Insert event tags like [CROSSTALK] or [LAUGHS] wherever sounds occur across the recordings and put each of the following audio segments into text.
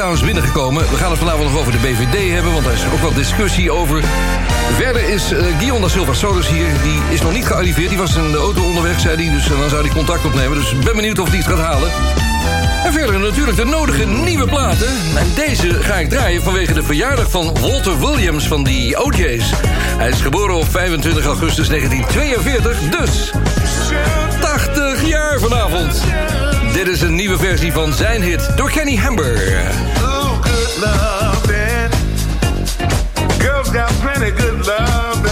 trouwens binnengekomen. We gaan het vanavond nog over de BVD hebben, want daar is ook wel discussie over. Verder is uh, Guillaume da Silva Solis hier. Die is nog niet gearriveerd. Die was in de auto onderweg, zei hij. Dus eh, dan zou hij contact opnemen. Dus ik ben benieuwd of hij het gaat halen. En verder natuurlijk de nodige nieuwe platen. En deze ga ik draaien vanwege de verjaardag van Walter Williams van die OJ's. Hij is geboren op 25 augustus 1942, dus 80 jaar vanavond. Dit is een nieuwe versie van zijn hit door Kenny Hamber. Good love, Girls good love.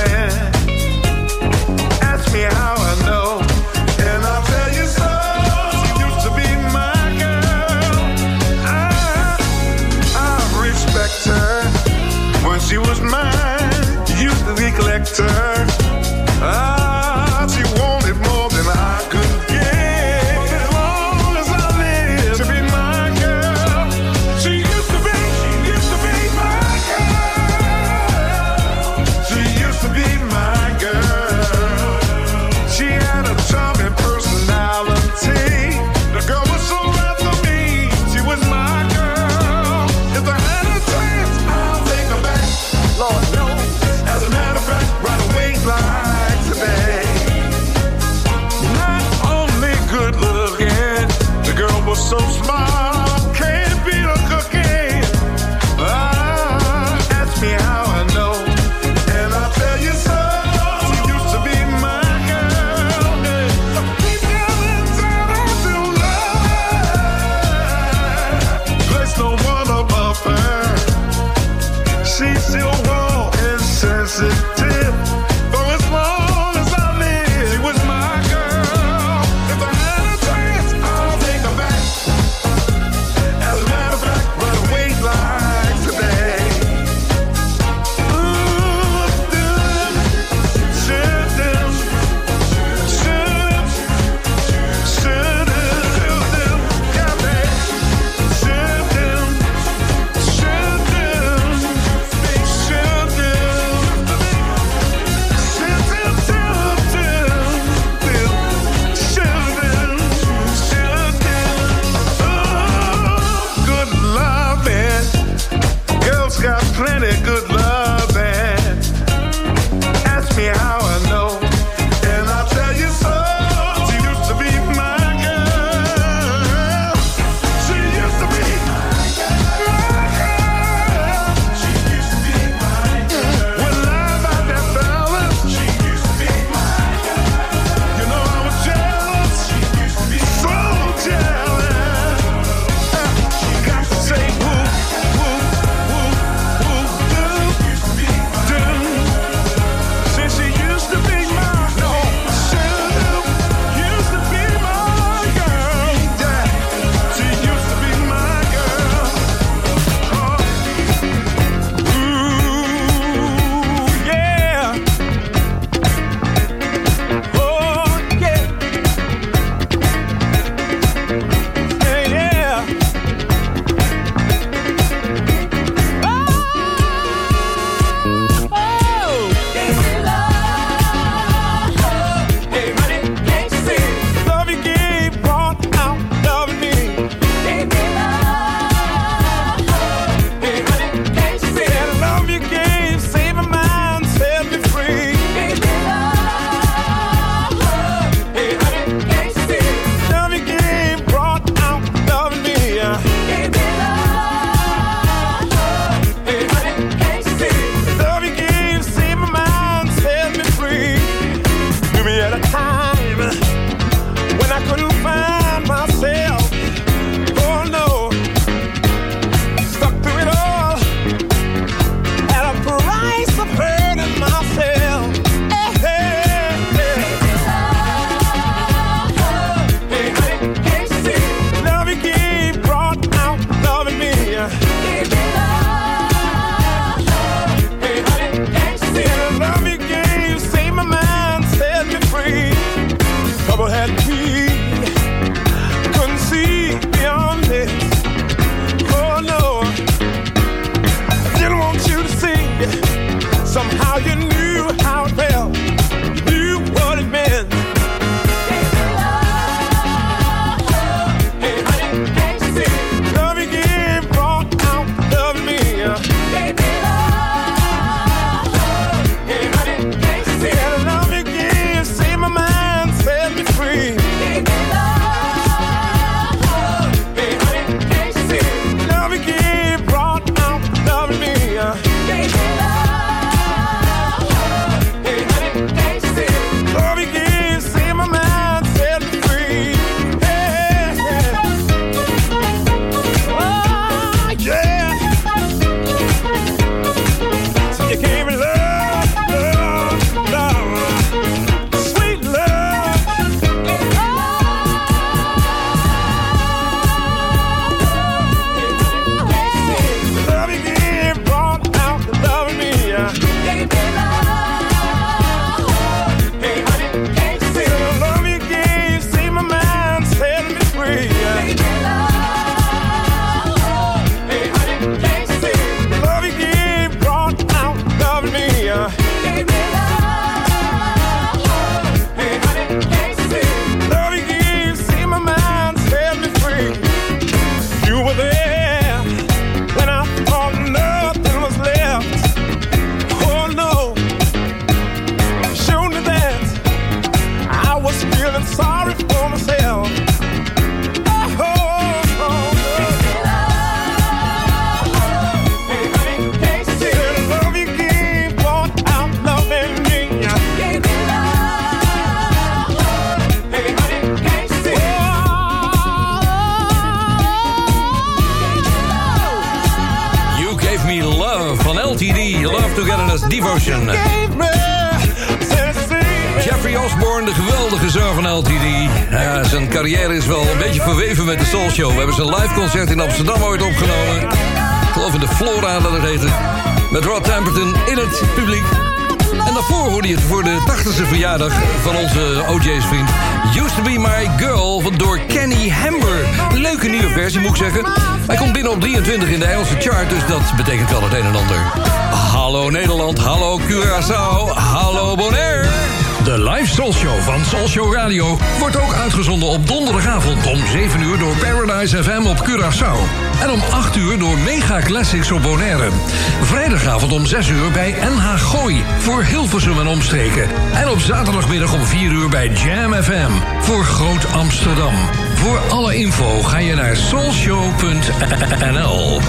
En op zaterdagmiddag om 4 uur bij Jam FM voor Groot Amsterdam. Voor alle info ga je naar soulshow.nl. [LAUGHS]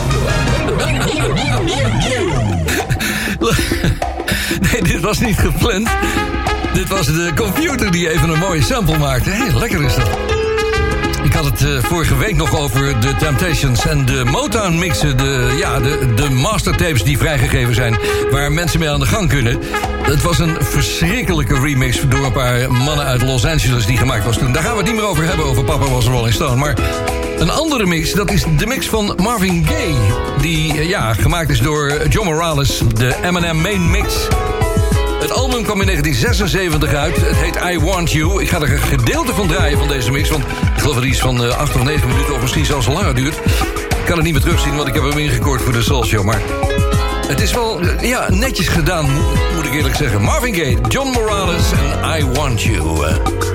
Nee, dit was niet gepland. Dit was de computer die even een mooie sample maakte. Hé, lekker is dat. Had het uh, vorige week nog over de Temptations en de Motown mixen. De, ja, de, de mastertapes die vrijgegeven zijn. Waar mensen mee aan de gang kunnen. Het was een verschrikkelijke remix door een paar mannen uit Los Angeles die gemaakt was toen. Daar gaan we het niet meer over hebben, over Papa was Rolling Stone. Maar een andere mix, dat is de mix van Marvin Gaye. Die uh, ja, gemaakt is door John Morales, de Eminem Main Mix. Het album kwam in 1976 uit. Het heet I Want You. Ik ga er een gedeelte van draaien van deze mix. Want ik geloof dat iets van uh, 8 of 9 minuten... of misschien zelfs langer duurt. Ik kan het niet meer terugzien, want ik heb hem ingekort voor de Soul Show. Maar het is wel ja, netjes gedaan, moet ik eerlijk zeggen. Marvin Gaye, John Morales en I Want You.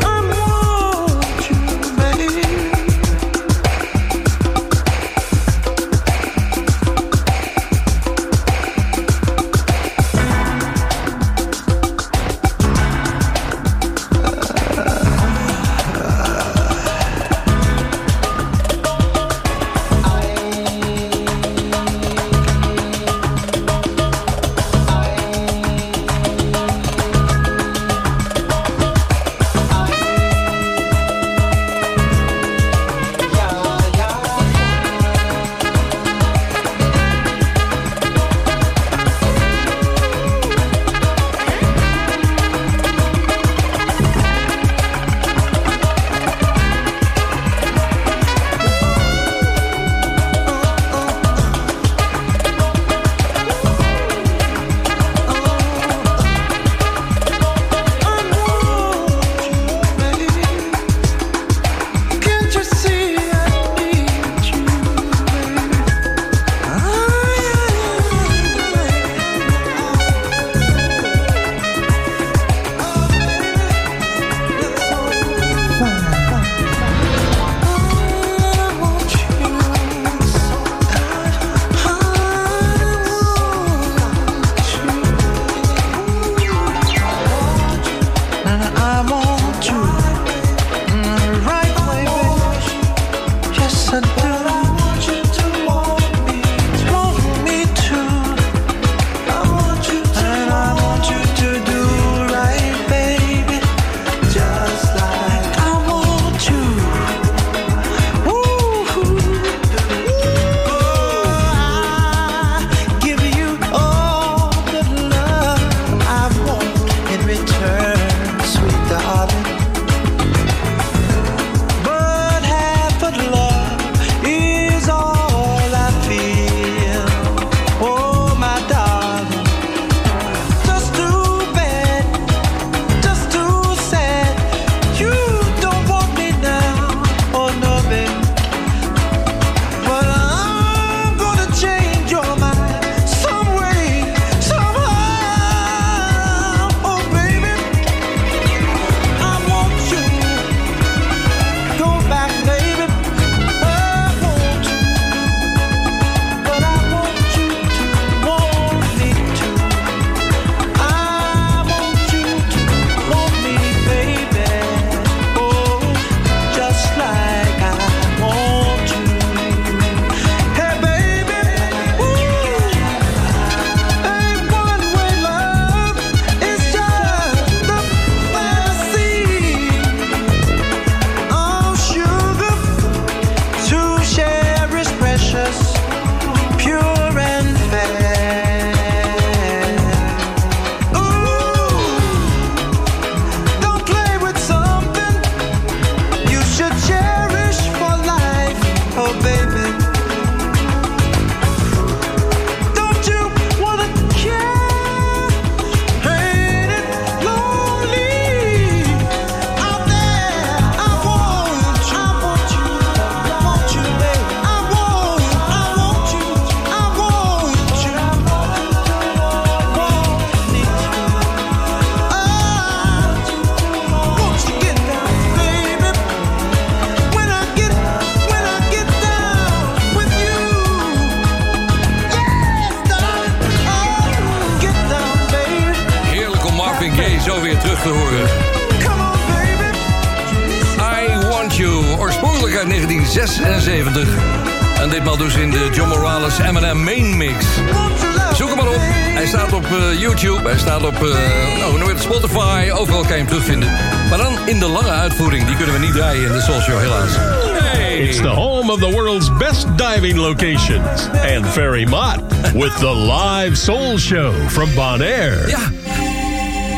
With the live Soul Show from Bonaire. Ja.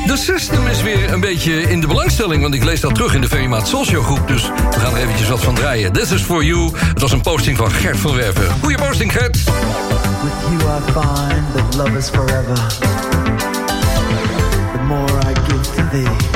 De system is weer een beetje in de belangstelling... want ik lees dat terug in de Ferry Maat Social groep... dus we gaan er eventjes wat van draaien. This is for you. Het was een posting van Gert van Werven. Goeie posting, Gert. With you I find that love is forever. The more I give to thee,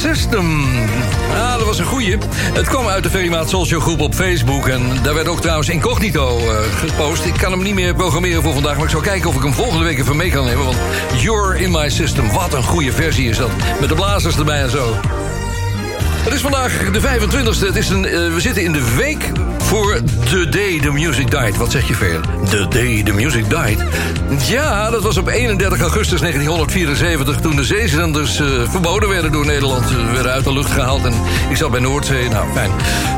System. Ah, dat was een goeie. Het kwam uit de Ferrymaat Social groep op Facebook. En daar werd ook trouwens incognito uh, gepost. Ik kan hem niet meer programmeren voor vandaag. Maar ik zal kijken of ik hem volgende week even mee kan nemen. Want You're in my system. Wat een goede versie is dat. Met de blazers erbij en zo. Het is vandaag de 25e. Het is een, uh, we zitten in de week voor The Day the Music Died. Wat zeg je ver? The Day the Music Died. Ja, dat was op 31 augustus 1974... toen de zeezenders uh, verboden werden door Nederland. Ze werden uit de lucht gehaald en ik zat bij Noordzee. Nou, fijn.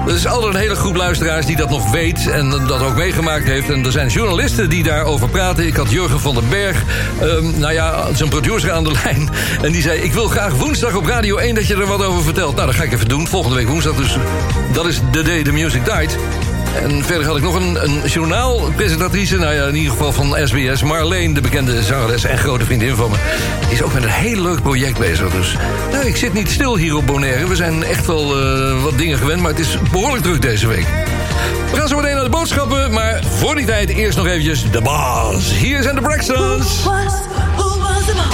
Er is altijd een hele groep luisteraars die dat nog weet... en dat ook meegemaakt heeft. En er zijn journalisten die daarover praten. Ik had Jurgen van den Berg, um, nou ja, zijn producer aan de [LAUGHS] lijn. En die zei, ik wil graag woensdag op Radio 1 dat je er wat over vertelt. Nou, dat ga ik even doen. Volgende week woensdag dus. Dat is The Day the Music Died. En verder had ik nog een, een journaalpresentatrice, nou ja, in ieder geval van SBS. Marleen, de bekende zangeres en grote vriendin van me. Is ook met een heel leuk project bezig. Dus nou, ik zit niet stil hier op Bonaire. We zijn echt wel uh, wat dingen gewend, maar het is behoorlijk druk deze week. We gaan zo meteen naar de boodschappen, maar voor die tijd eerst nog eventjes de baas. Hier zijn de Braxtons. Who was, who was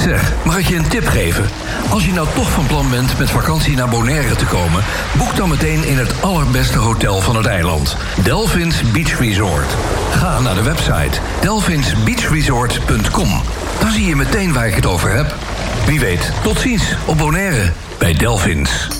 Zeg, mag ik je een tip geven? Als je nou toch van plan bent met vakantie naar Bonaire te komen... boek dan meteen in het allerbeste hotel van het eiland. Delphins Beach Resort. Ga naar de website delphinsbeachresort.com. Dan zie je meteen waar ik het over heb. Wie weet, tot ziens op Bonaire bij Delphins.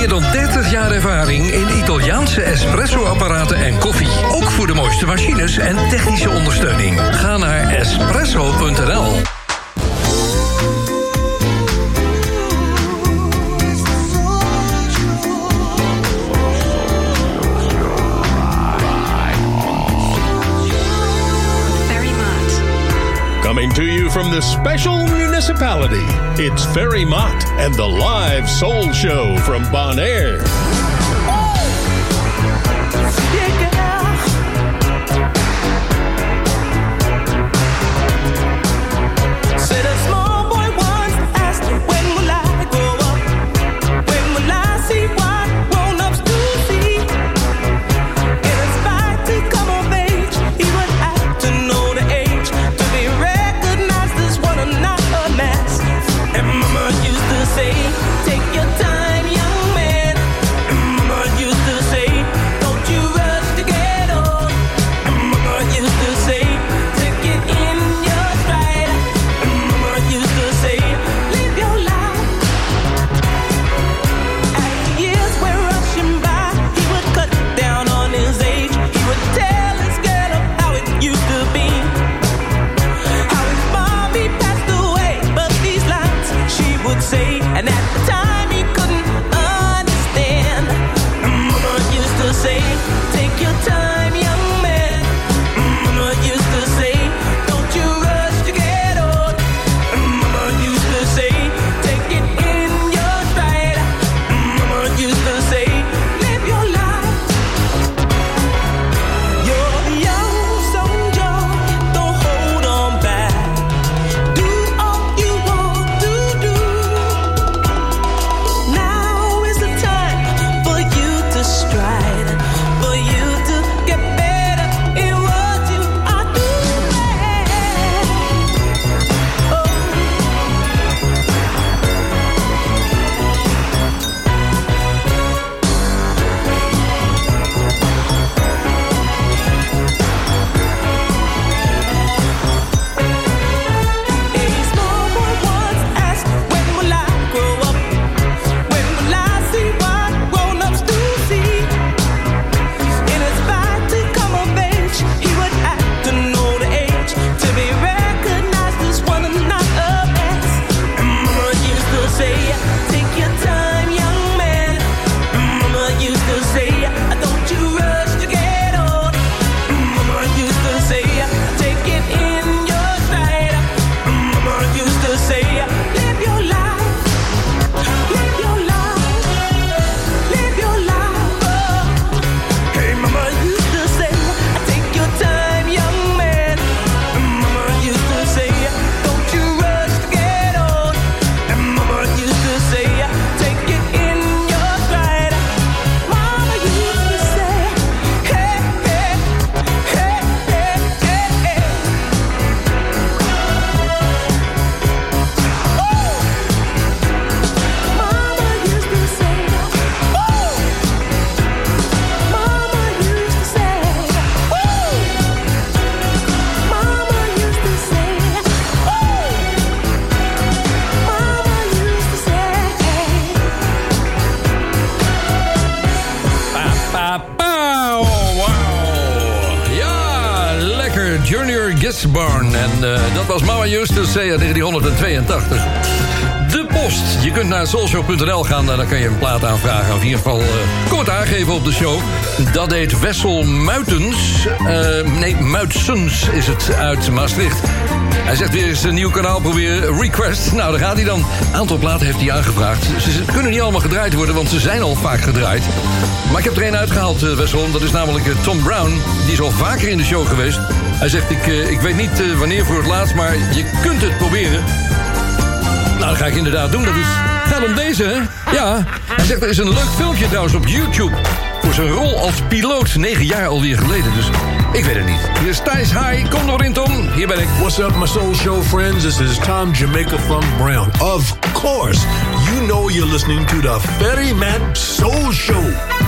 meer dan 30 jaar ervaring in Italiaanse espresso-apparaten en koffie. Ook voor de mooiste machines en technische ondersteuning. Ga naar espresso.nl. Coming to you. from the special municipality. It's Ferry Mott and the live soul show from Bonaire. soulshow.nl gaan. Daar kan je een plaat aanvragen. Of in ieder geval uh, commentaar geven op de show. Dat deed Wessel Muitens. Uh, nee, Muitsens is het uit Maastricht. Hij zegt weer eens een nieuw kanaal proberen. Request. Nou, daar gaat hij dan. Een aantal platen heeft hij aangevraagd. Ze kunnen niet allemaal gedraaid worden, want ze zijn al vaak gedraaid. Maar ik heb er één uitgehaald, Wessel. Dat is namelijk Tom Brown. Die is al vaker in de show geweest. Hij zegt, ik, ik weet niet wanneer voor het laatst, maar je kunt het proberen. Nou, dat ga ik inderdaad doen. Dat is, gaat om deze? Ja. Hij zegt, er is een leuk filmpje trouwens op YouTube... voor zijn rol als piloot, negen jaar alweer geleden. Dus ik weet het niet. Hier is Thijs High. Kom nog in, Tom. Hier ben ik. What's up, my soul show friends? This is Tom Jamaica from Brown. Of course, you know you're listening to the Ferryman Soul Show.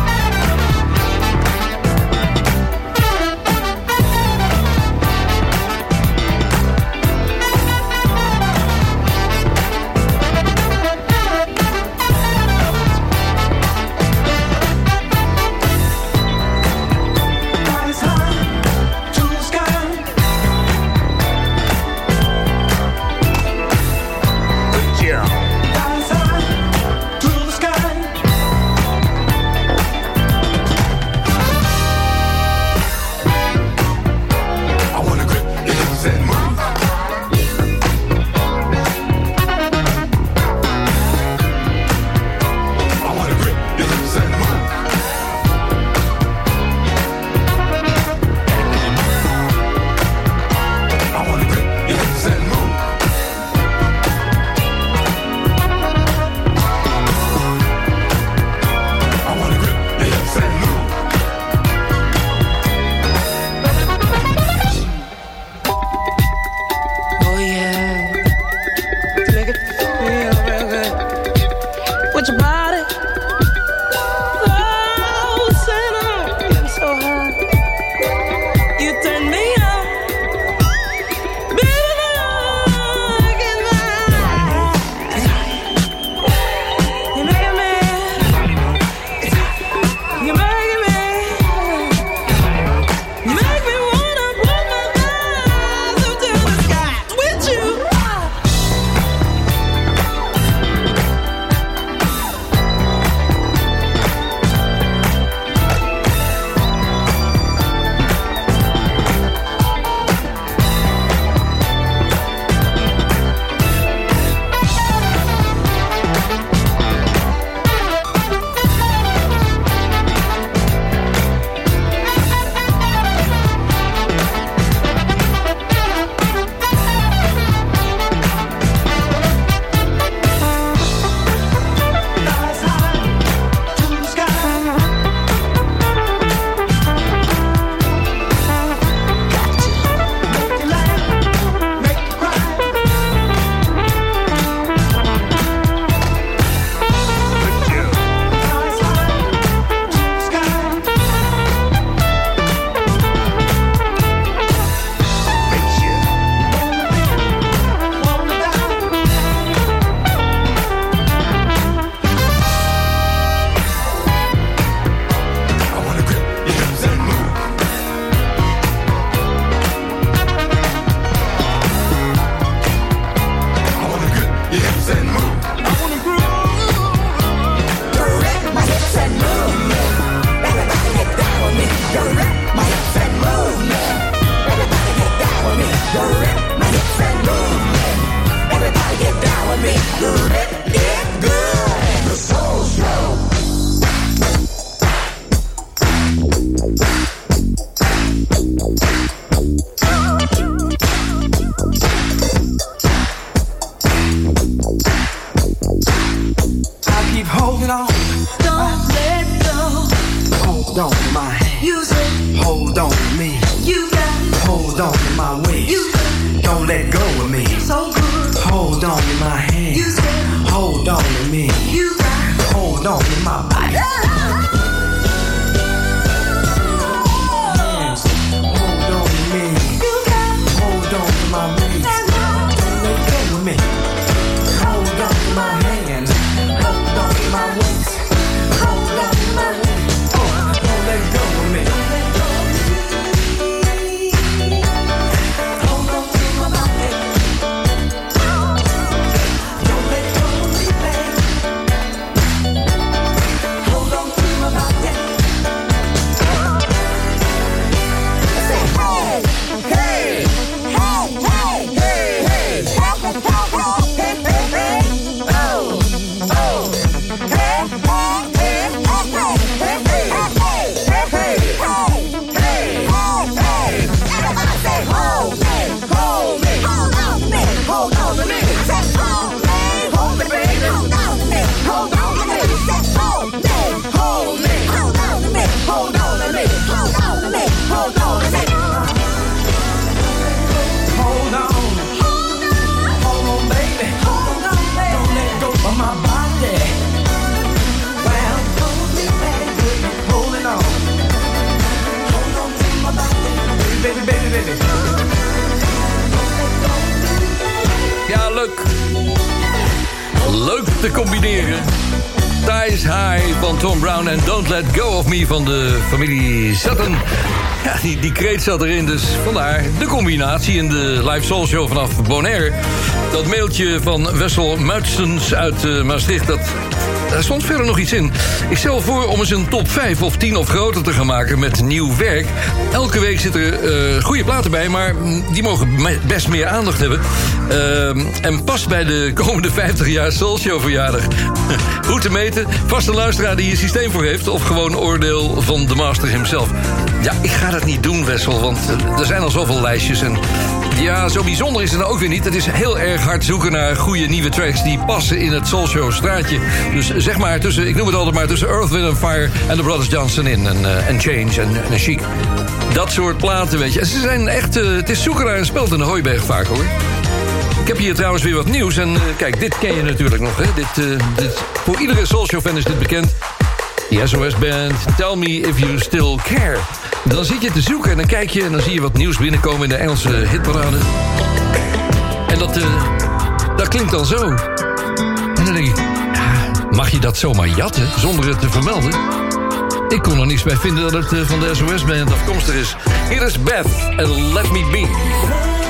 Kreet zat erin, dus vandaar de combinatie in de live soul show vanaf Bonaire. Dat mailtje van Wessel Muitstens uit uh, Maastricht, dat, daar stond verder nog iets in. Ik stel voor om eens een top 5 of 10 of groter te gaan maken met nieuw werk. Elke week zitten er uh, goede platen bij, maar die mogen best meer aandacht hebben. Uh, en past bij de komende 50 jaar Soul Show verjaardag. [LAUGHS] Hoe te meten? Vaste luisteraar die hier systeem voor heeft... of gewoon oordeel van de master himself. Ja, ik ga dat niet doen, Wessel, want er zijn al zoveel lijstjes... en ja, zo bijzonder is het nou ook weer niet. Het is heel erg hard zoeken naar goede nieuwe tracks... die passen in het Soul Show straatje. Dus zeg maar tussen, ik noem het altijd maar... tussen Earth, Wind and Fire en The Brothers Johnson in. En, en Change en, Chic. Dat soort platen, weet je. Ze zijn echt... Uh, het is zoeken naar een speld in de hooiberg vaak, hoor. Heb hier trouwens weer wat nieuws. En uh, kijk, dit ken je natuurlijk nog. Hè? Dit, uh, dit, voor iedere Soul Show fan is dit bekend. Die SOS Band, Tell Me If You Still Care. Dan zit je te zoeken en dan kijk je... en dan zie je wat nieuws binnenkomen in de Engelse hitparade. En dat, uh, dat klinkt dan zo. En dan denk ik... mag je dat zomaar jatten, zonder het te vermelden? Ik kon er niks bij vinden dat het van de SOS Band afkomstig is. Hier is Beth en Let Me Be.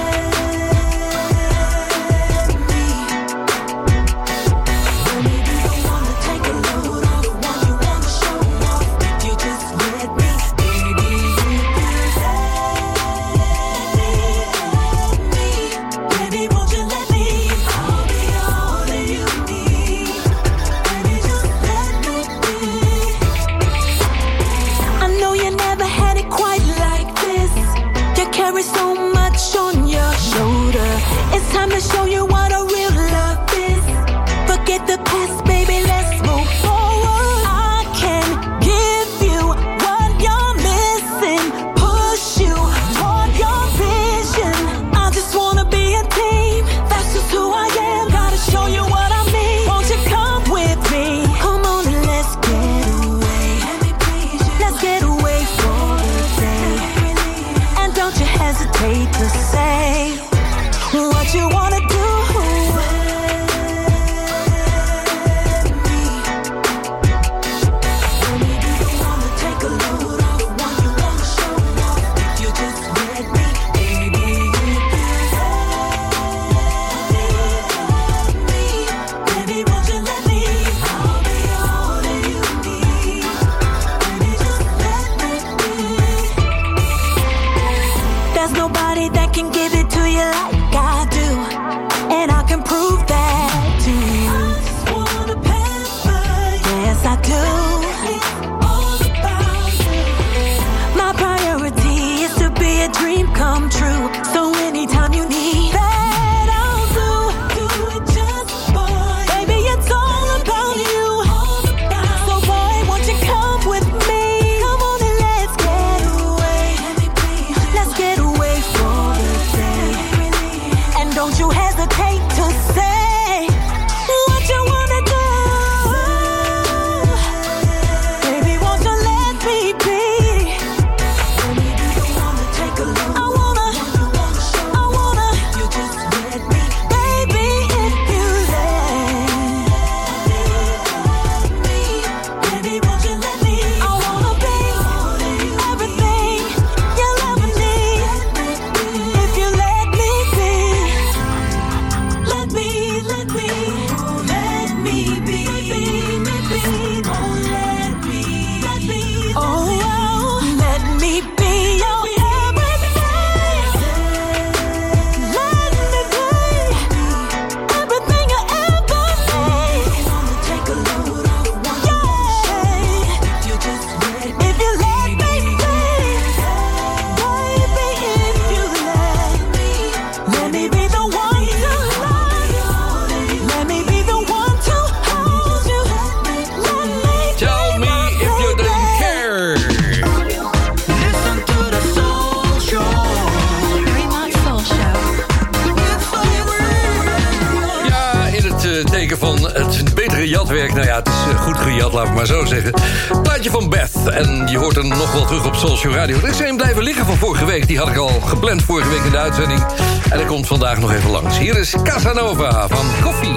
Radio. Er is blijven liggen van vorige week. Die had ik al gepland vorige week in de uitzending. En hij komt vandaag nog even langs. Hier is Casanova van Koffie.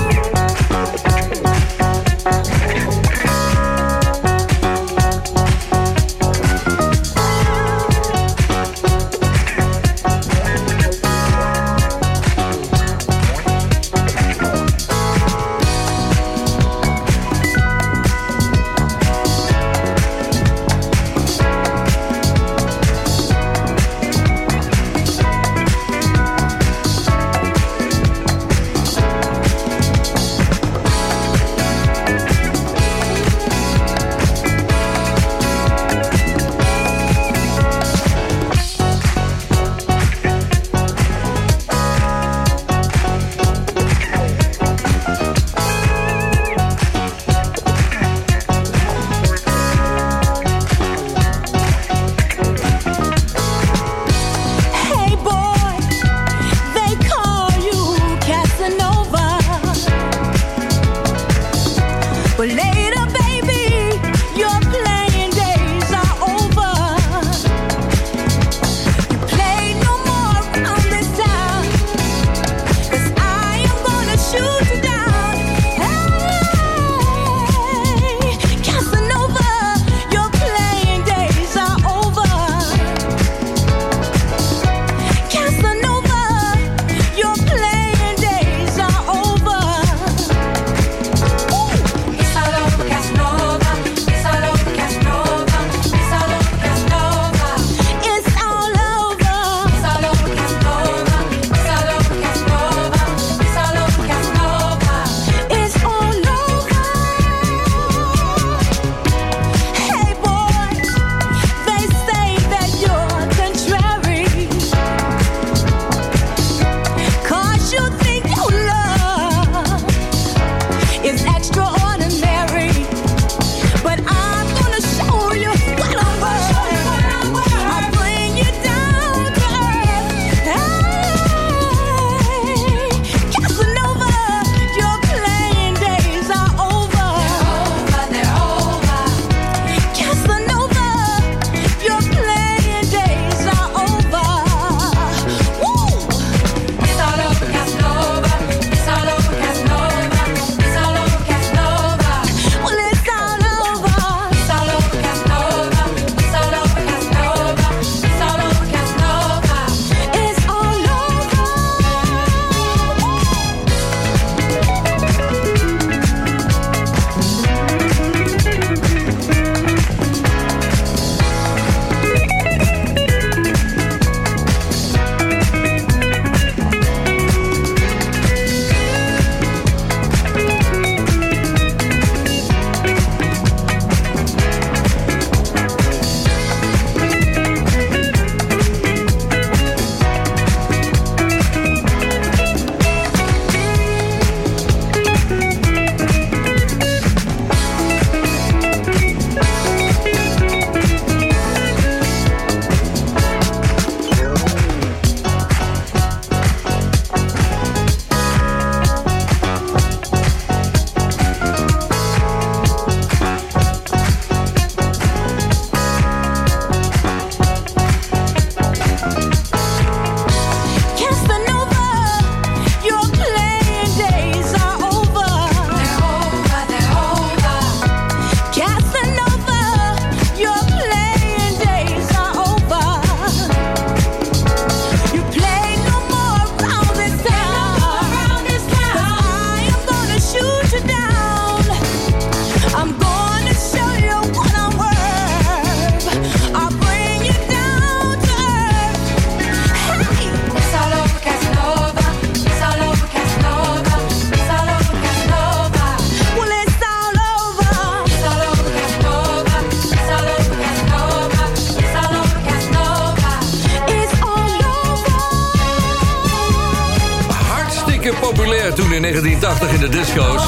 1980 in de disco's.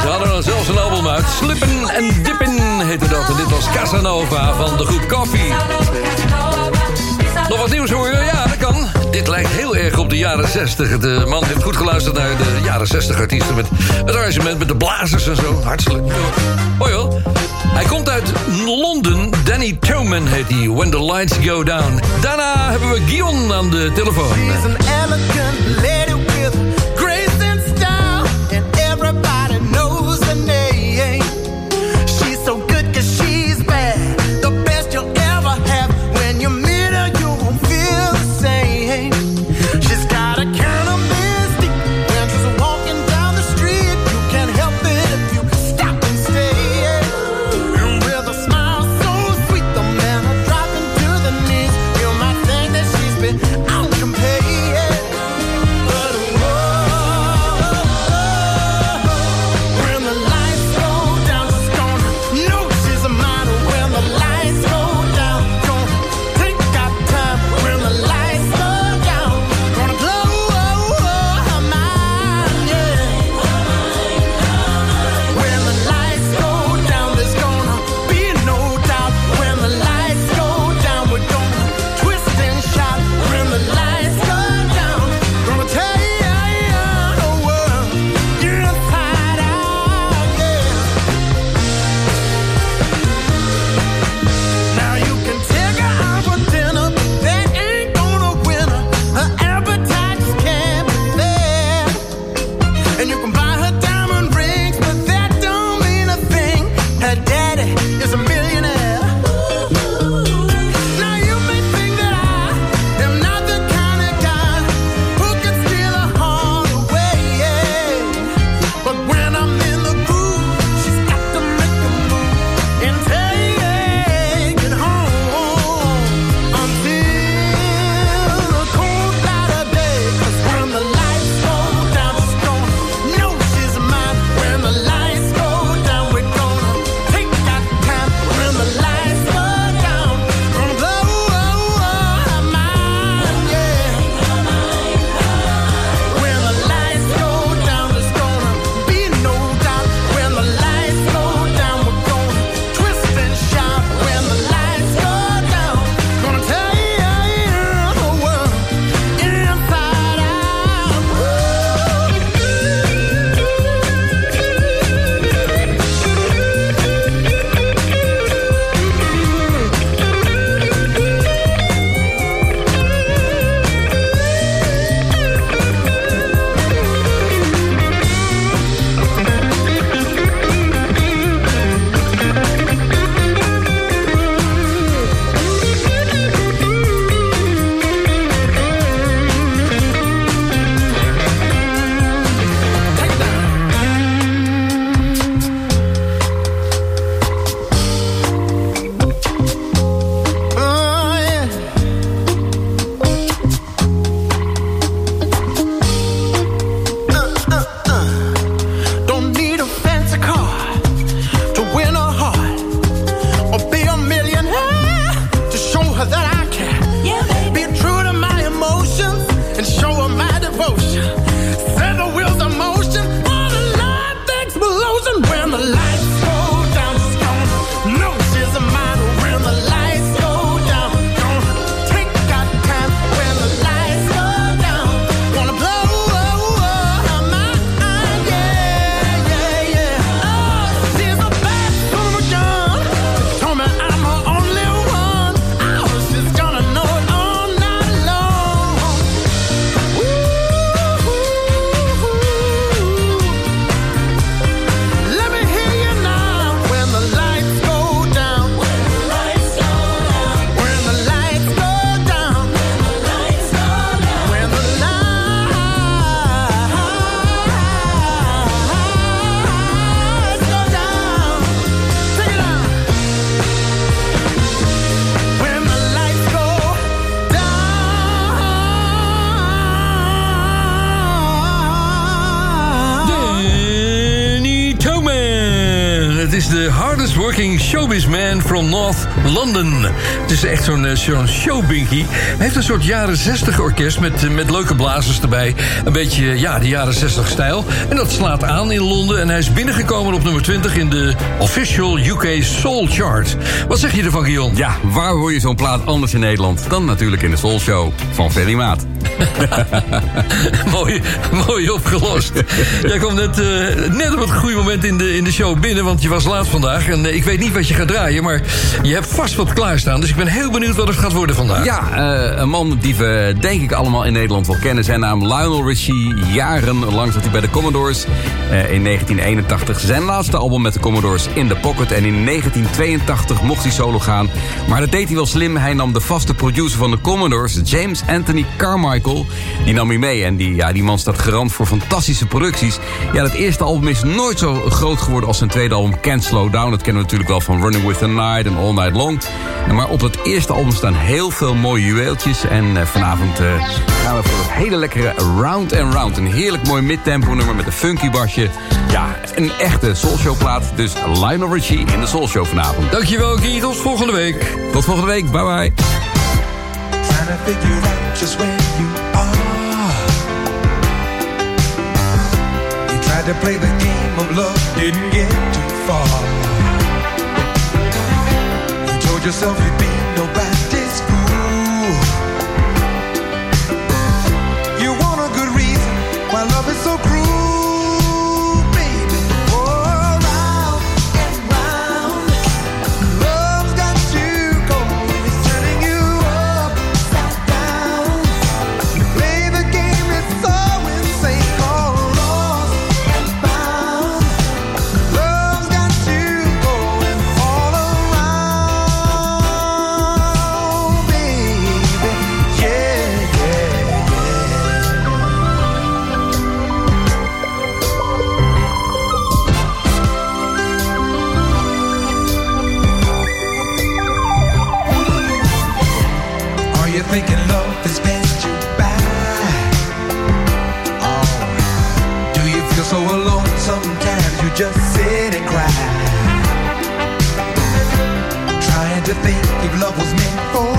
Ze hadden dan zelfs een album uit. Slippen en Dippen heette dat. En dit was Casanova van de groep Coffee. Nog wat nieuws horen? Ja, dat kan. Dit lijkt heel erg op de jaren 60. De man heeft goed geluisterd naar de jaren 60 artiesten... met het arrangement met de blazers en zo. Hartstikke. Hoi hoor. Hij komt uit Londen. Danny Towman heet hij. When the lights go down. Daarna hebben we Gion aan de telefoon. From North London. Het is echt zo'n eh, showbinky. Hij heeft een soort jaren 60 orkest met, eh, met leuke blazers erbij. Een beetje, ja, de jaren 60 stijl. En dat slaat aan in Londen. En hij is binnengekomen op nummer 20 in de official UK Soul Chart. Wat zeg je ervan, Guillaume? Ja, waar hoor je zo'n plaat anders in Nederland dan natuurlijk in de Soul Show van Ferry Maat. [LAUGHS] mooi, mooi opgelost. Jij kwam net, eh, net op het goede moment in de, in de show binnen, want je was laat vandaag. En eh, ik weet niet wat je gaat draaien, maar je hebt vast wat klaarstaan. Dus ik ben heel benieuwd wat het gaat worden vandaag. Ja, eh, een man die we denk ik allemaal in Nederland wel kennen. Zijn naam Lionel Richie. Jarenlang zat hij bij de Commodores. in 1981 zijn laatste album met de Commodores In The Pocket. En in 1982 mocht hij solo gaan. Maar dat deed hij wel slim. Hij nam de vaste producer van de Commodores, James Anthony Carmichael. Die nam hij mee. En die, ja, die man staat garant voor fantastische producties. Ja, dat eerste album is nooit zo groot geworden als zijn tweede album Can't Slow Down. Dat kennen we natuurlijk wel van Running With The Night en All Night Long. Maar op het eerste album staan heel veel mooie juweeltjes. En uh, vanavond uh, gaan we voor het hele lekkere Round and Round. Een heerlijk mooi midtempo nummer met een funky basje. Ja, een echte soulshow plaat. Dus Lionel Richie in de soulshow vanavond. Dankjewel Guy, tot volgende week. Tot volgende week, bye bye. Figure out just where you are. You tried to play the game of love, didn't get too far. You told yourself you'd be nobody's fool. You want a good reason why love is so cruel, to think if love was meant for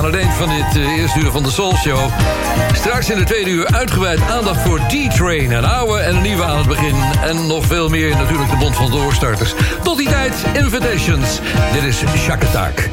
aan het eind van dit eh, eerste uur van de Soul Show. Straks in de tweede uur uitgebreid aandacht voor D-Train. Een oude en een nieuwe aan het begin. En nog veel meer natuurlijk de Bond van Doorstarters. Tot die tijd, Invitations. Dit is Shakatak.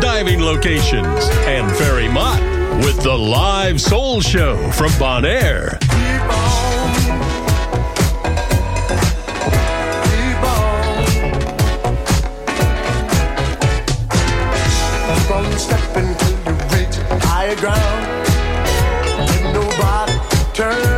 diving locations, and fairy Mott with the live soul show from Bonaire. Keep on, keep on. Stepping higher ground, nobody turns.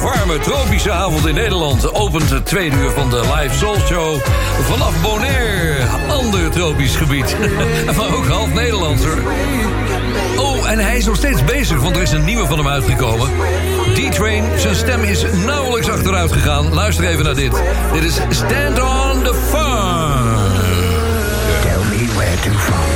Warme tropische avond in Nederland... opent het tweede uur van de Live Soul Show vanaf Bonaire. Ander tropisch gebied. [LAUGHS] maar ook half Nederlands, hoor. Oh, en hij is nog steeds bezig, want er is een nieuwe van hem uitgekomen. D-Train, zijn stem is nauwelijks achteruit gegaan. Luister even naar dit. Dit is Stand on the Farm. Tell me where to funk.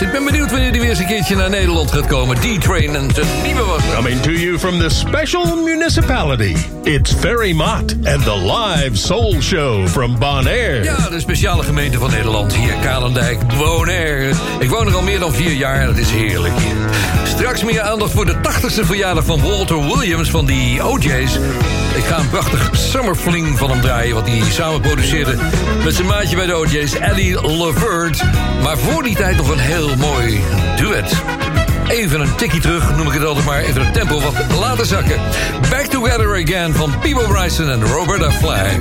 Ik ben benieuwd wanneer hij weer eens een keertje naar Nederland gaat komen. D-Train en zijn nieuwe was. Coming to you from the special municipality, it's Ferry Mott and the live soul show from Bonaire. Ja, de speciale gemeente van Nederland. Hier, Kalendijk, Bonaire. Ik woon er al meer dan vier jaar en het is heerlijk hier. Straks meer aandacht voor de 80ste verjaardag van Walter Williams van die OJ's. Ik ga een prachtig Summer Fling van hem draaien... wat hij samen produceerde met zijn maatje bij de OJ's, Ellie Levert. Maar voor die tijd nog een heel mooi duet. Even een tikkie terug, noem ik het altijd maar. Even het tempo wat laten zakken. Back Together Again van Peebo Bryson en Roberta Flack.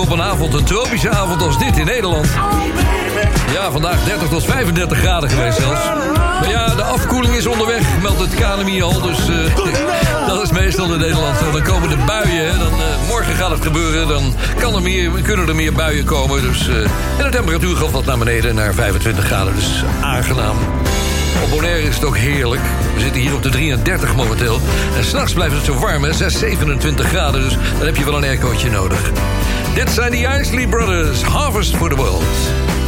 op een avond, een tropische avond als dit in Nederland. Ja, vandaag 30 tot 35 graden geweest zelfs. Maar ja, de afkoeling is onderweg, meldt het KNMI al. Dus eh, [LAUGHS] dat is meestal in Nederland. Dan komen de buien. Dan, eh, morgen gaat het gebeuren. Dan kan er meer, kunnen er meer buien komen. Dus, eh, en de temperatuur gaat wat naar beneden, naar 25 graden. Dus aangenaam. Op Bonaire is het ook heerlijk. We zitten hier op de 33 momenteel. En s'nachts blijft het zo warm, hè? 27 graden. Dus dan heb je wel een aircootje nodig. Dit zijn de Isley Brothers, Harvest for the World.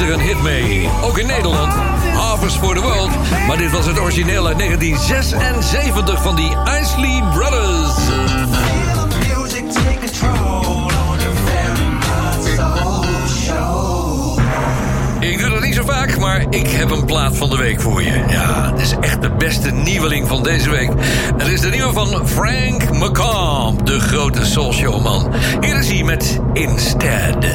Is er een hit mee. Ook in Nederland. Harvest for the World. Maar dit was het origineel uit 1976 van die Isley Brothers. Ik doe dat niet zo vaak, maar ik heb een plaat van de week voor je. Ja, het is echt de beste nieuweling van deze week. Het is de nieuwe van Frank McComb, de grote soulshowman. Hier is hij met Instead.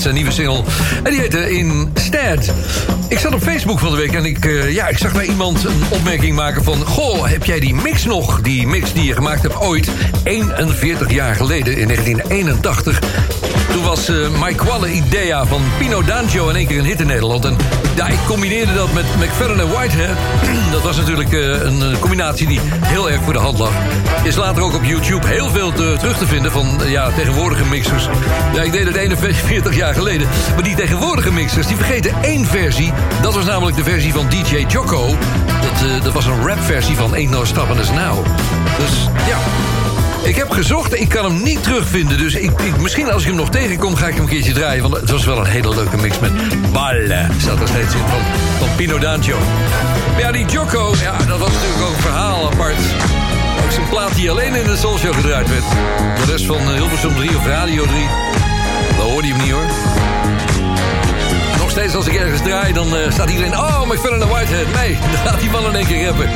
Met zijn nieuwe single. En die heette Instead. Ik zat op Facebook van de week en ik, eh, ja, ik zag bij iemand een opmerking maken van... Goh, heb jij die mix nog? Die mix die je gemaakt hebt ooit, 41 jaar geleden, in 1981. Toen was eh My Quale Idea van Pino D'Angio in één keer een hit in Nederland. En ja, ik combineerde dat met McFerrin en Whitehead. [CLEARS THROAT] Dat was natuurlijk eh, een combinatie die heel erg voor de hand lag. Is later ook op YouTube heel veel te- terug te vinden van ja, tegenwoordige mixers. Ja, ik deed het 41 [LAUGHS] jaar geleden. Maar die tegenwoordige mixers, die vergeten één versie. Dat was namelijk de versie van DJ Jocko. Dat, eh, dat was een rapversie van Ain't No Stopping Us Now. Dus ja, ik heb gezocht, ik kan hem niet terugvinden. Dus ik, misschien als ik hem nog tegenkom, ga ik hem een keertje draaien. Want het was wel een hele leuke mix met Balle. Staat er steeds in van, van Pino D'Angio. Maar ja, die Jocko, ja, dat was natuurlijk ook een verhaal apart. Ook zijn plaat die alleen in de Soul Show gedraaid werd. De rest van eh, Hilversum 3 of Radio 3. Dat hoorde je hem niet hoor. Nog steeds als ik ergens draai, dan eh, staat iedereen... Oh, McFadden en Whitehead. Nee, [LAUGHS] dan gaat die man in één keer rappen.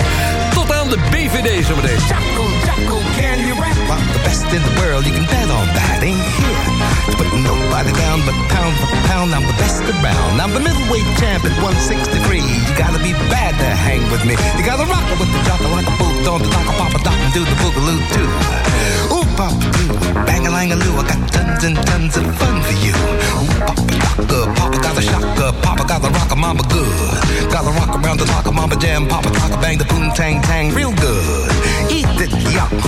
Tot aan de BVD zometeen. Jocko, Jocko, can you rap? I'm the best in the world, you can bet on that. Ain't here to put nobody down, but pound for pound, I'm the best around. I'm the middleweight champ at 163. You gotta be bad to hang with me. You gotta rock it with the jocker like a boot on the dock, papa doc and do the boogaloo too. Ooh, papa doo, bang a lang a loo, I got tons and tons of fun for you. Ooh, papa doctor, papa got a shocker, papa got a rocker, mama good. Gotta rock around the clock, mama jam, papa rock bang the boom tang tang real good. Eat it,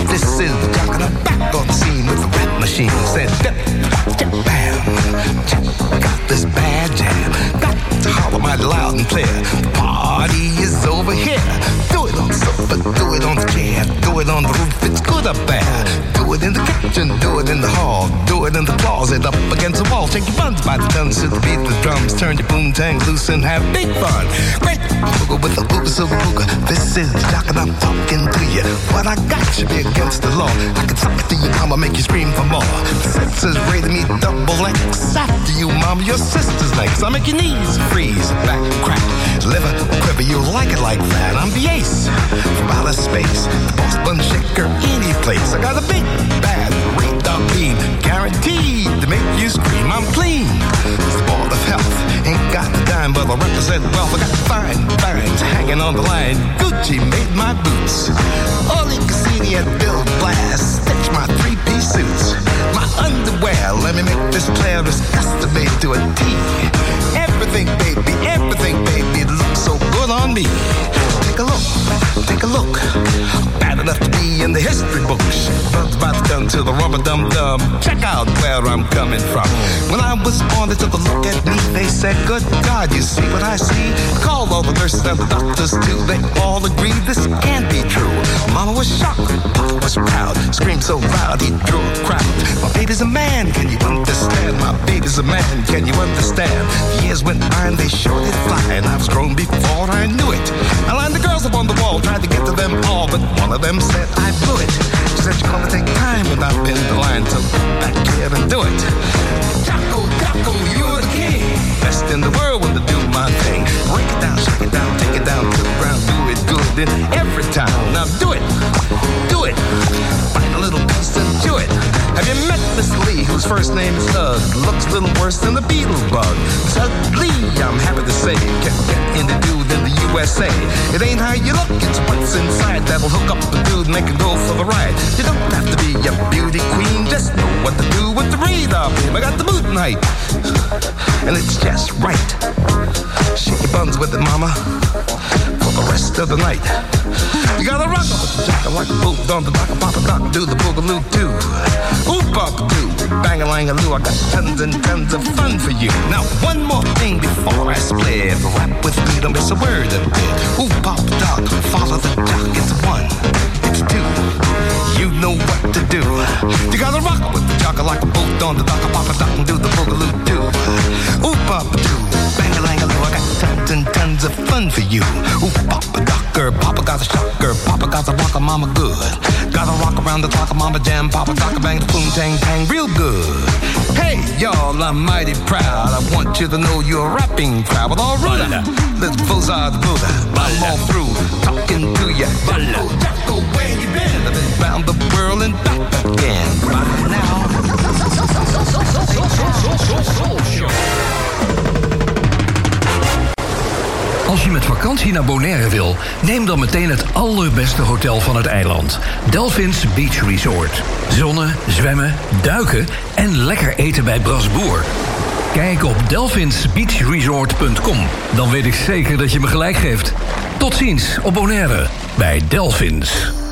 this is jock I'm back on the scene with the rap machine. Said, dip, dip, bam, out this bad jam. Got to holler mighty loud and clear. Party is over here. Do it on the sofa, do it on the chair, do it on the roof. It's good up there. Do it in the kitchen, do it in the hall, do it in the closet, up against the wall. Shake your buns by the tons to the beat the drums. Turn your boom tang loose and have big fun. Great with the silver booger. This is Jock and talking to you. What I got should be against the law. I can talk to you, mama, make you scream for more. The senses rated me double X. After you, mama, your sister's next. I make your knees freeze, back crack, liver quiver. You like it like that. I'm the ace from outer space. The boss bun shaker, any place. I got a big bad radar beam, guaranteed to make you scream. I'm clean. It's the ball of health. Ain't got a dime, but I represent wealth. I got fine finds hanging on the line. Gucci made my boots. Oli Cassini and Bill Blast stitch my three-piece suits. My underwear, let me make this clear, is custom made to a T. Everything, baby, everything, baby, so good on me. Take a look, take a look. Bad enough to be in the history books. But about done to the rubber dum dum. Check out where I'm coming from. When I was born, they took a look at me. They said, Good God, you see what I see? Called all the nurses and the doctors too. They all agreed this can't be true. Mama was shocked, Papa was proud. Screamed so loud he drew a crowd. My baby's a man, can you understand? My baby's a man, can you understand? Years went by and they sure did fly. And I was grown before I knew it. I lined the girls up on the wall, tried to get to them all, but one of them said I blew it. She said you're gonna take time and I've been the line to back here and do it. Jocko, Jocko, you're the king. Best in the world when to do my thing. Break it down, shake it down, take it down to the ground, do it good in every time. Now do it, do it. Find a little piece and chew it. Have you met Miss Lee, whose first name is Hug? Looks a little worse than the Beatles bug. Hug Lee, I'm happy to say, can get into dude in the USA. It ain't how you look, it's what's inside that'll hook up the dude, make it go for the ride. You don't have to be a beauty queen, just know what to do with the radar. I got the boot height, and it's just right. Shake your buns with it, mama, for the rest of the night. You gotta rock with the jock like a boot on the dock, pop a dock, do the boogaloo too. Oop up do, bang a lang a loo. I got tons and tons of fun for you. Now one more thing before I split. Rap with me, don't miss a word of it. Oop pop dock, follow the jock. It's one. You know what to do. You gotta rock with the jock like a boot on the dock, pop a dock and do the boogaloo too. Oop up do, bang a lang a and tons of fun for you. Oop papa docker, papa got a shocker, papa got a rocker, mama good. Gotta rock around the clock, mama jam, papa docker bang the boom tang tang real good. Hey y'all, I'm mighty proud. I want you to know you're a rapping crowd with all ruler. Let's Bullseye the Buddha. I'm all through talking to ya. Jocko, Jocko, where you been? I've been round the world and back again. Right now. Als je met vakantie naar Bonaire wil, neem dan meteen het allerbeste hotel van het eiland. Delphins Beach Resort. Zonnen, zwemmen, duiken en lekker eten bij Brasboer. Kijk op delphinsbeachresort.com. Dan weet ik zeker dat je me gelijk geeft. Tot ziens op Bonaire bij Delphins.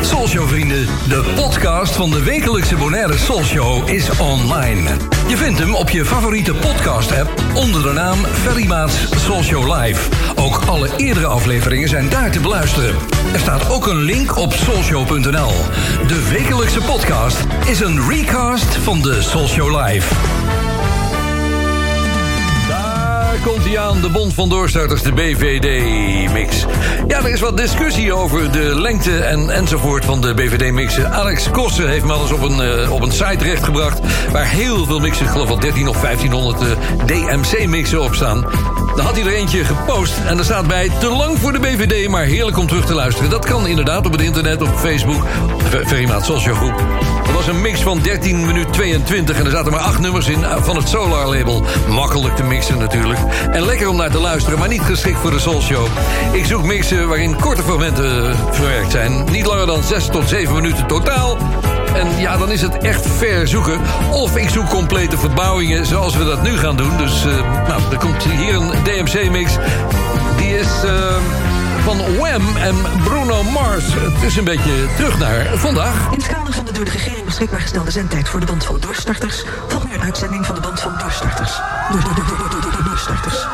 Soulshow vrienden, de podcast van de wekelijkse Bonaire Soulshow is online. Je vindt hem op je favoriete podcast app onder de naam Ferry Maats Soulshow Live. Ook alle eerdere afleveringen zijn daar te beluisteren. Er staat ook een link op soulshow.nl. De wekelijkse podcast is een recast van de Soulshow Live. Komt hij aan, de Bond van Doorstarters, de BVD-mix. Ja, er is wat discussie over de lengte en, enzovoort van de BVD-mixen. Alex Kossen heeft me al eens op een, eh, op een site terechtgebracht... waar heel veel mixen, ik geloof wel 13 of 1500 eh, DMC-mixen op staan. Dan had hij er eentje gepost en er staat bij... te lang voor de BVD, maar heerlijk om terug te luisteren. Dat kan inderdaad op het internet, op Facebook. Verimaat Social Groep. Dat was een mix van 13 minuut 22 en er zaten maar 8 nummers in eh, van het Solar label. Makkelijk te mixen natuurlijk. En lekker om naar te luisteren, maar niet geschikt voor de Soul Show. Ik zoek mixen waarin korte fragmenten eh, verwerkt zijn. Niet langer dan 6 tot 7 minuten totaal. En ja, dan is het echt ver zoeken. Of ik zoek complete verbouwingen zoals we dat nu gaan doen. Dus eh, nou, er komt hier een DMC-mix. Die is... eh, van Wham en Bruno Mars. Het is een beetje terug naar vandaag. In het kader van de door de regering beschikbaar gestelde zendtijd voor de band van doorstarters... volgt nu een uitzending van de band van doorstarters. Door, door, door, door, door, door, door, doorstarters.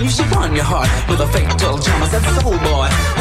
You should run your heart with a fake dull jam. I said, soul boy.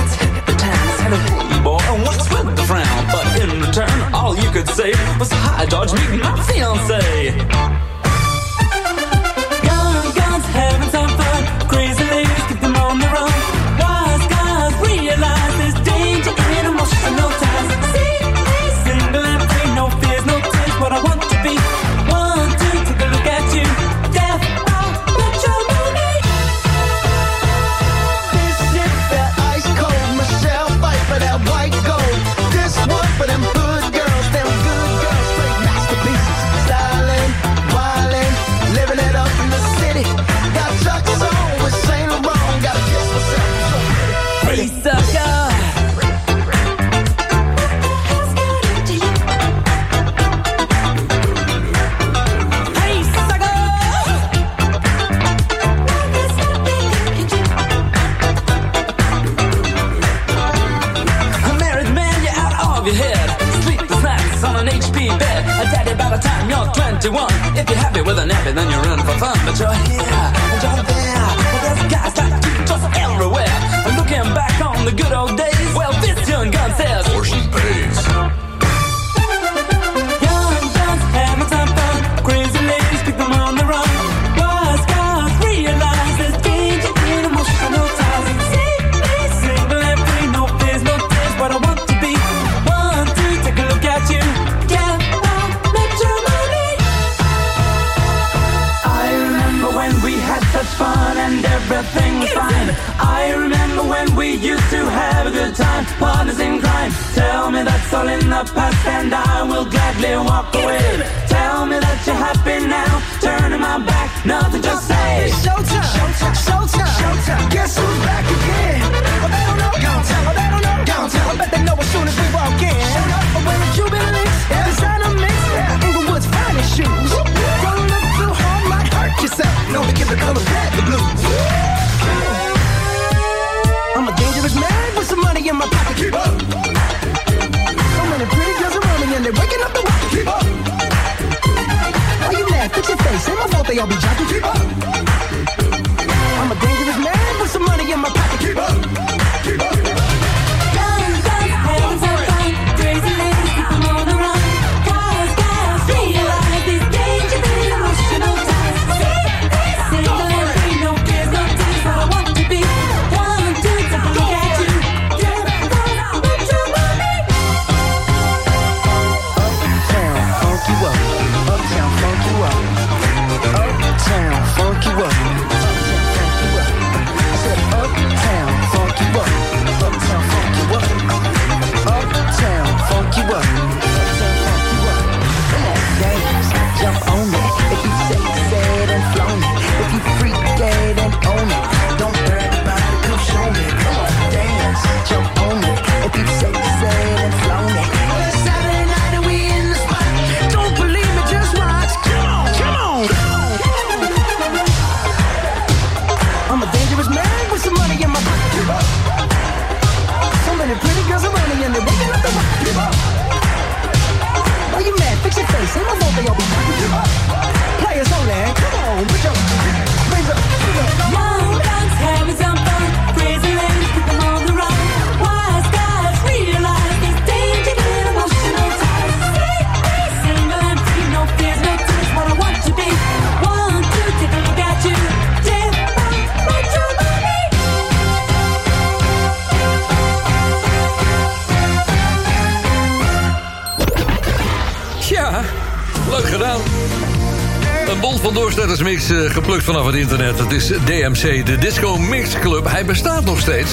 Internet. Het is DMC, de Disco Mix Club. Hij bestaat nog steeds.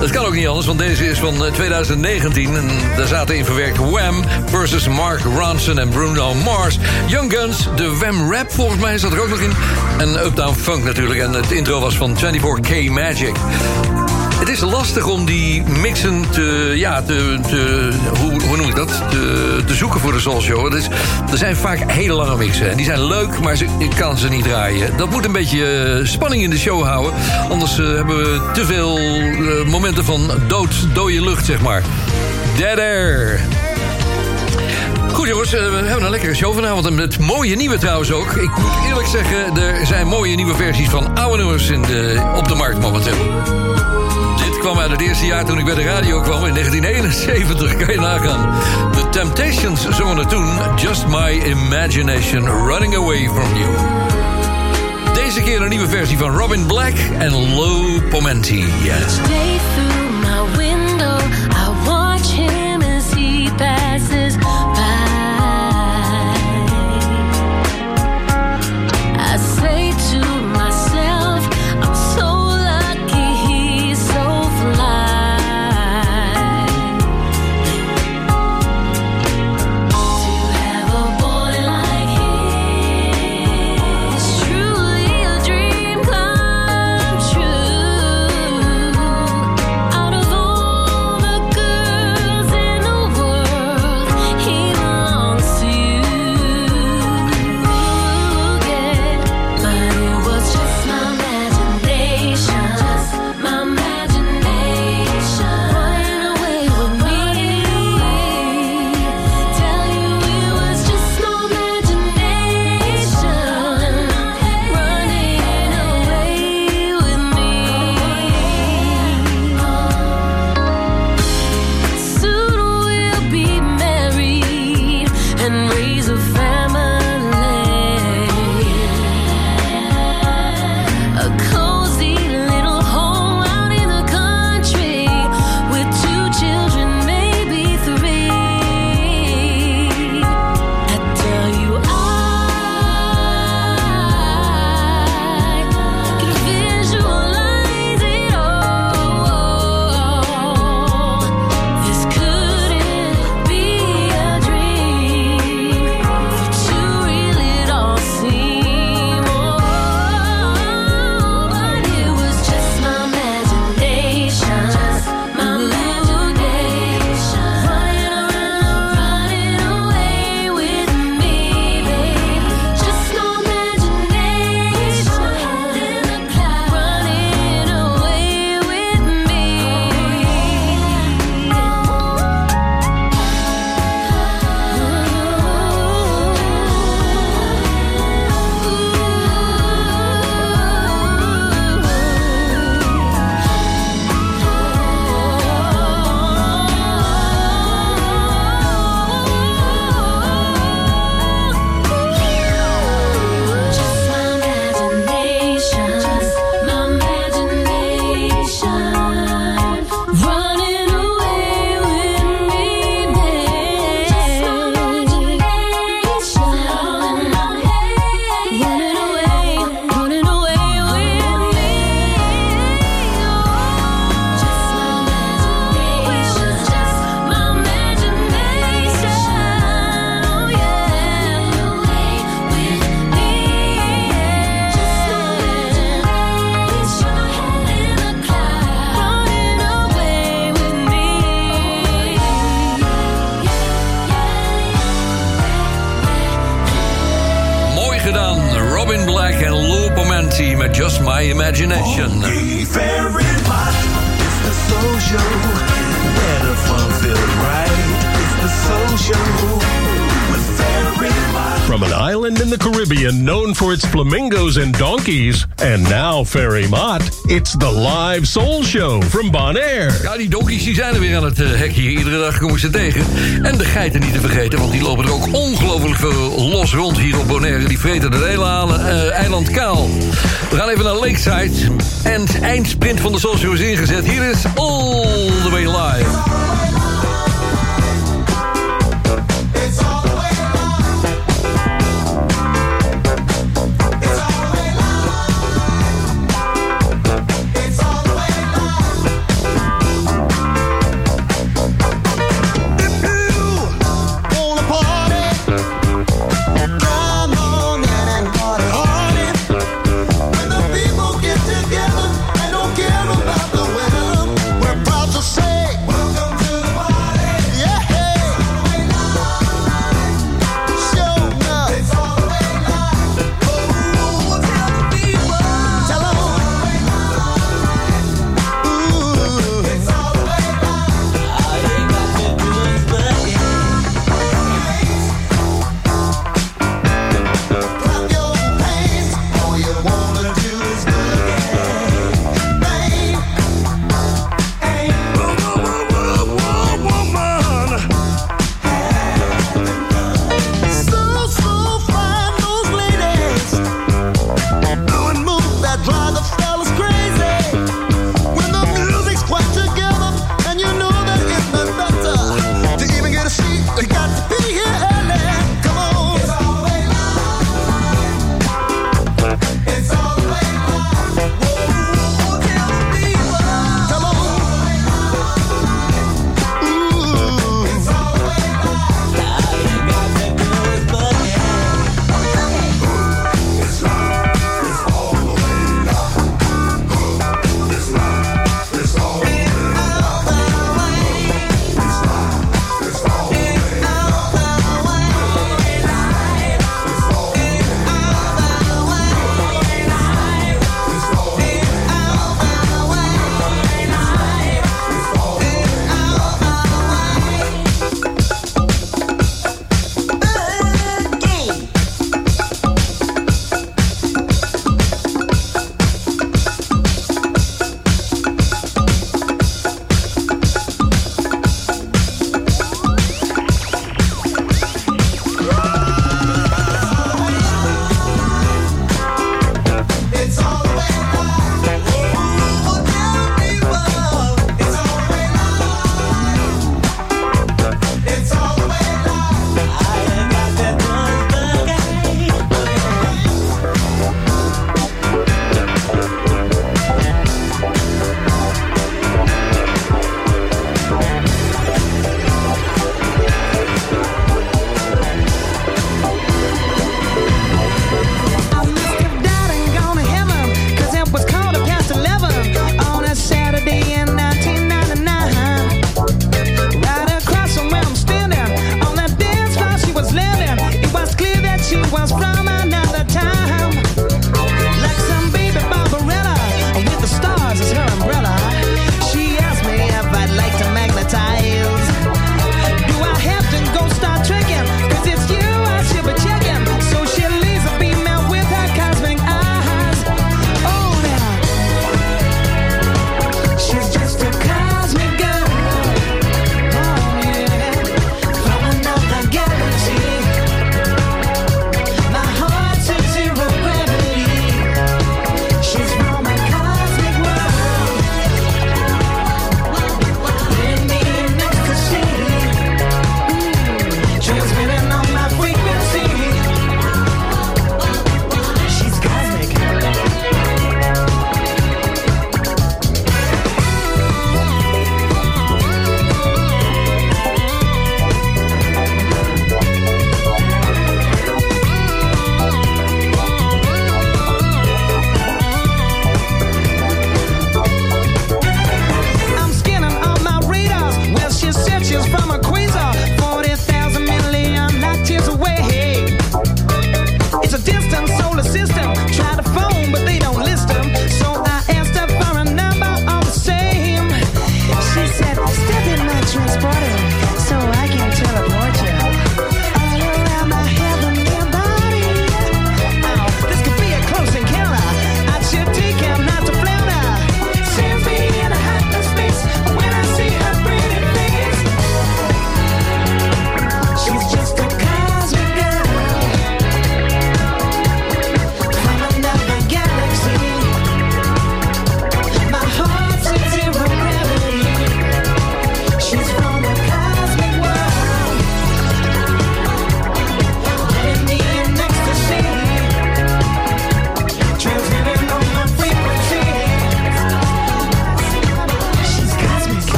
Dat kan ook niet anders, want deze is van eh, 2019. En daar zaten in verwerkt Wham versus Mark Ronson en Bruno Mars. Young Guns, de Wham Rap volgens mij zat er ook nog in. En Uptown Funk natuurlijk. En het intro was van 24K Magic. Het is lastig om die mixen te, ja, te, hoe, hoe noem ik dat? Te, zoeken voor de Soul Show. Het is, er zijn vaak hele lange mixen. En die zijn leuk, maar ze, ik kan ze niet draaien. Dat moet een beetje eh, spanning in de show houden. Anders eh, hebben we te veel eh, momenten van dood, dode lucht, zeg maar. Dead. Goed jongens, we hebben een lekkere show vanavond. En met mooie nieuwe trouwens ook. Ik moet eerlijk zeggen, er zijn mooie nieuwe versies van oude nummers in de, op de markt momenteel. Kwam uit het eerste jaar toen ik bij de radio kwam in 1971, kan je nagaan. The Temptations zongen toen, Just My Imagination Running Away From You. Deze keer een nieuwe versie van Robin Black en Low Pomenti. Flamingos and donkeys, and now Ferry Mott, it's the live soul show from Bonaire. Ja, die donkies die zijn er weer aan het eh, hek hier. Iedere dag kom ik ze tegen. En de geiten niet te vergeten, want die lopen er ook ongelooflijk veel los rond hier op Bonaire. Die vreten het hele eh, eiland kaal. We gaan even naar Lakeside. En het eindsprint van de Soul Show is ingezet. Hier is All The Way Live.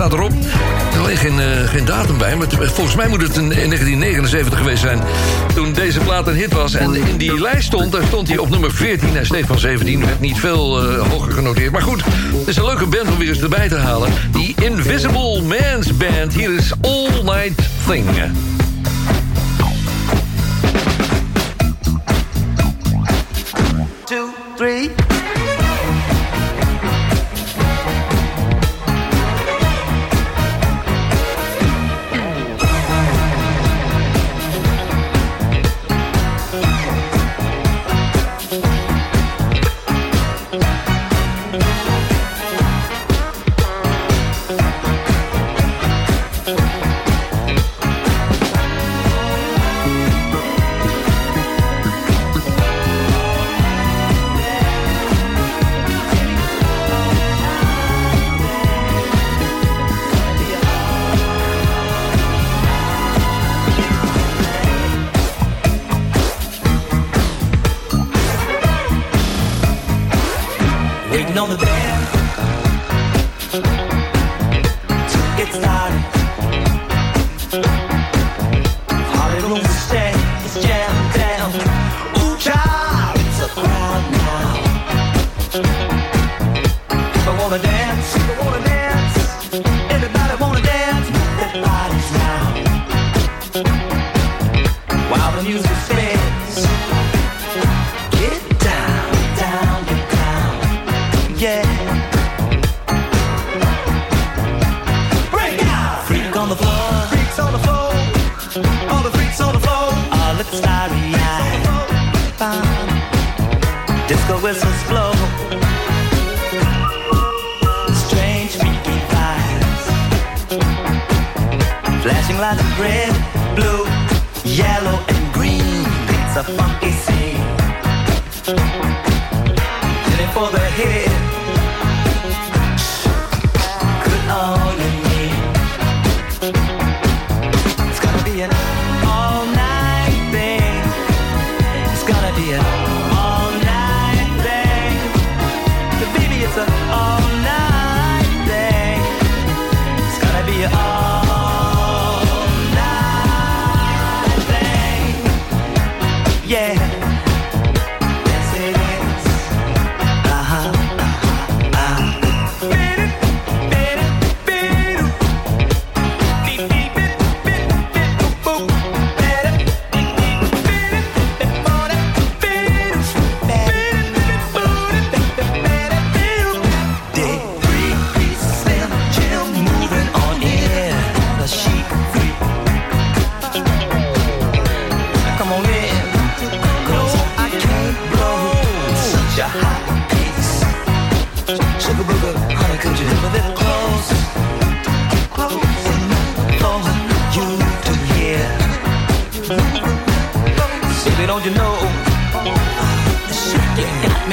staat erop. Er ligt geen, eh, geen datum bij, maar volgens mij moet het in, 1979 geweest zijn... toen deze plaat een hit was. En in die lijst stond, daar stond hij op nummer 14. Hij steeg van 17, werd niet veel eh, hoger genoteerd. Maar goed, het is een leuke band om weer eens erbij te halen. Die Invisible Man's Band. Hier is All Night Thing. be an all night thing. It's gonna be an all night thing. It's an all night thing. It's gonna be an all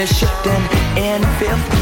shifting in fifth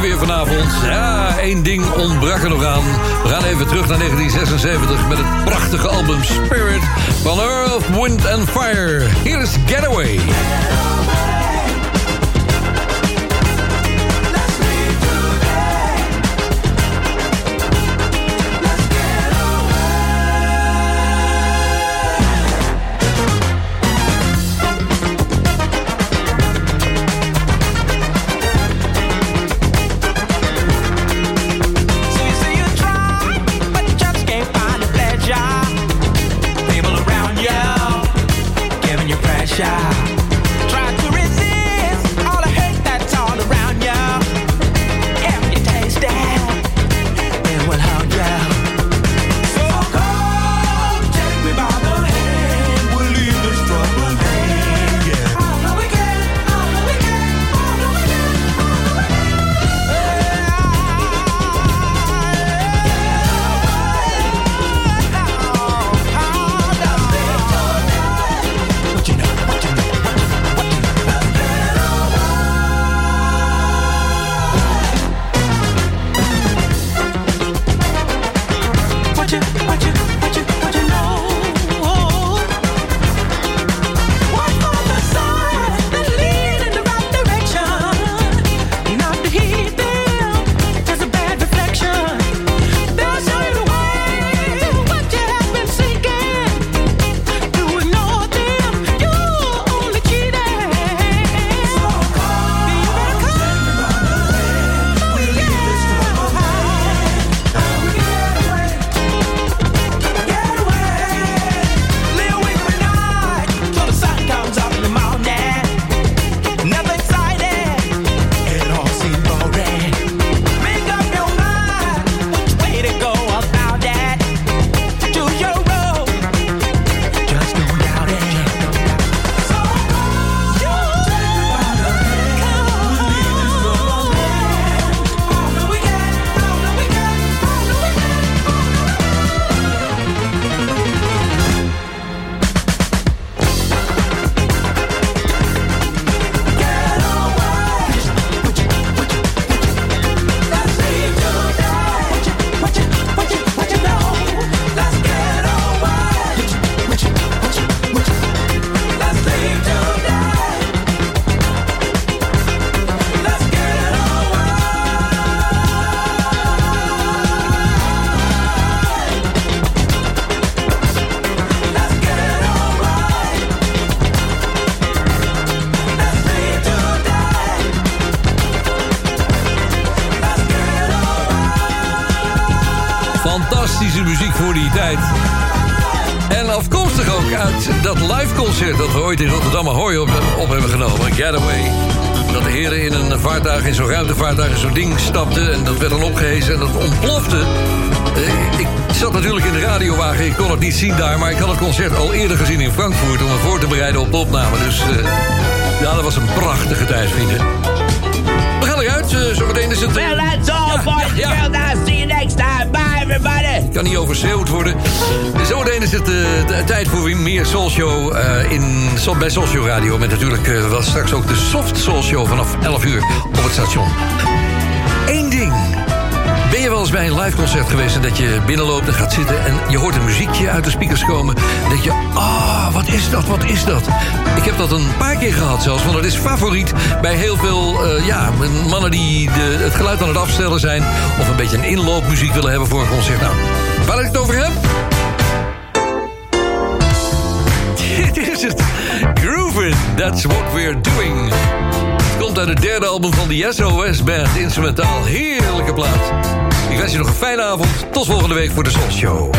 weer vanavond. Ja, één ding ontbrak er nog aan. We gaan even terug naar 1976 met het prachtige album Spirit van Earth, Wind and Fire. Hier is Getaway. uh, in, bij Socio Radio. Met natuurlijk uh, straks ook de Soft Soul vanaf 11 uur op het station. Eén ding. Ben je wel eens bij een live concert geweest en dat je binnenloopt en gaat zitten en je hoort een muziekje uit de speakers komen? Dat je, ah, oh, wat is dat, wat is dat? Ik heb dat een paar keer gehad zelfs, want dat is favoriet bij heel veel eh, ja, mannen die de, het geluid aan het afstellen zijn. Of een beetje een inloopmuziek willen hebben voor een concert. Nou, waar ik het over heb? [LAUGHS] Dit is het. Groovin', that's what we're doing. Het komt uit het derde album van de SOS Band. Instrumentaal, heerlijke plaat. Ik wens je nog een fijne avond. Tot volgende week voor de Soul Show.